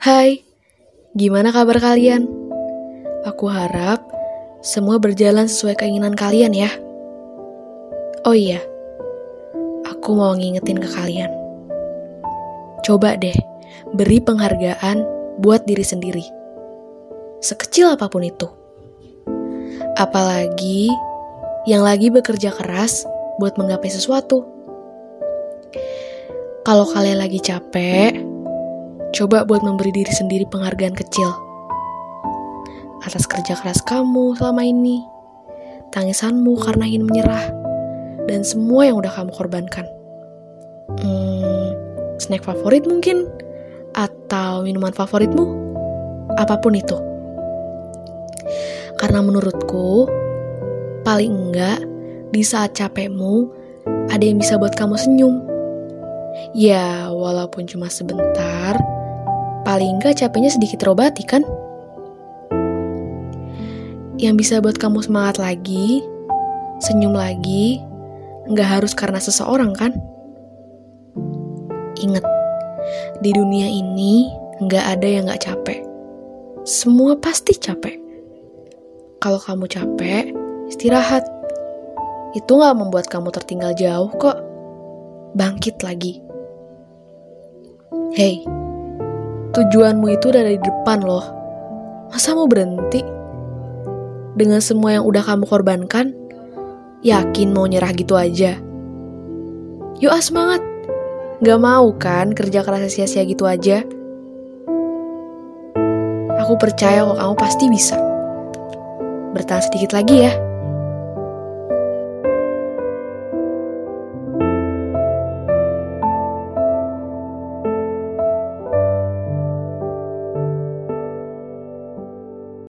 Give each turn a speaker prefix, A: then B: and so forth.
A: Hai, gimana kabar kalian? Aku harap semua berjalan sesuai keinginan kalian ya. Oh iya, aku mau ngingetin ke kalian. Coba deh, beri penghargaan buat diri sendiri. Sekecil apa pun itu. Apalagi yang lagi bekerja keras buat menggapai sesuatu. Kalau kalian lagi capek, Coba buat memberi diri sendiri penghargaan kecil atas kerja keras kamu selama ini, tangisanmu karena ingin menyerah, dan semua yang udah kamu korbankan. Hmm, snack favorit mungkin, atau minuman favoritmu, apa pun itu. Karena menurutku, paling enggak di saat capekmu ada yang bisa buat kamu senyum. Ya, walaupun cuma sebentar, paling nggak capeknya sedikit terobati kan? Yang bisa buat kamu semangat lagi, senyum lagi, nggak harus karena seseorang kan? Ingat, di dunia ini nggak ada yang nggak capek. Semua pasti capek. Kalau kamu capek, istirahat. Itu nggak membuat kamu tertinggal jauh kok. Bangkit lagi. Hey, Tujuanmu itu udah di depan loh. Masa mau berhenti? Dengan semua yang udah kamu korbankan, yakin mau nyerah gitu aja? Yuk ah semangat. Gak mau kan kerja keras sia-sia gitu aja? Aku percaya kok kamu pasti bisa. Bertahan sedikit lagi ya.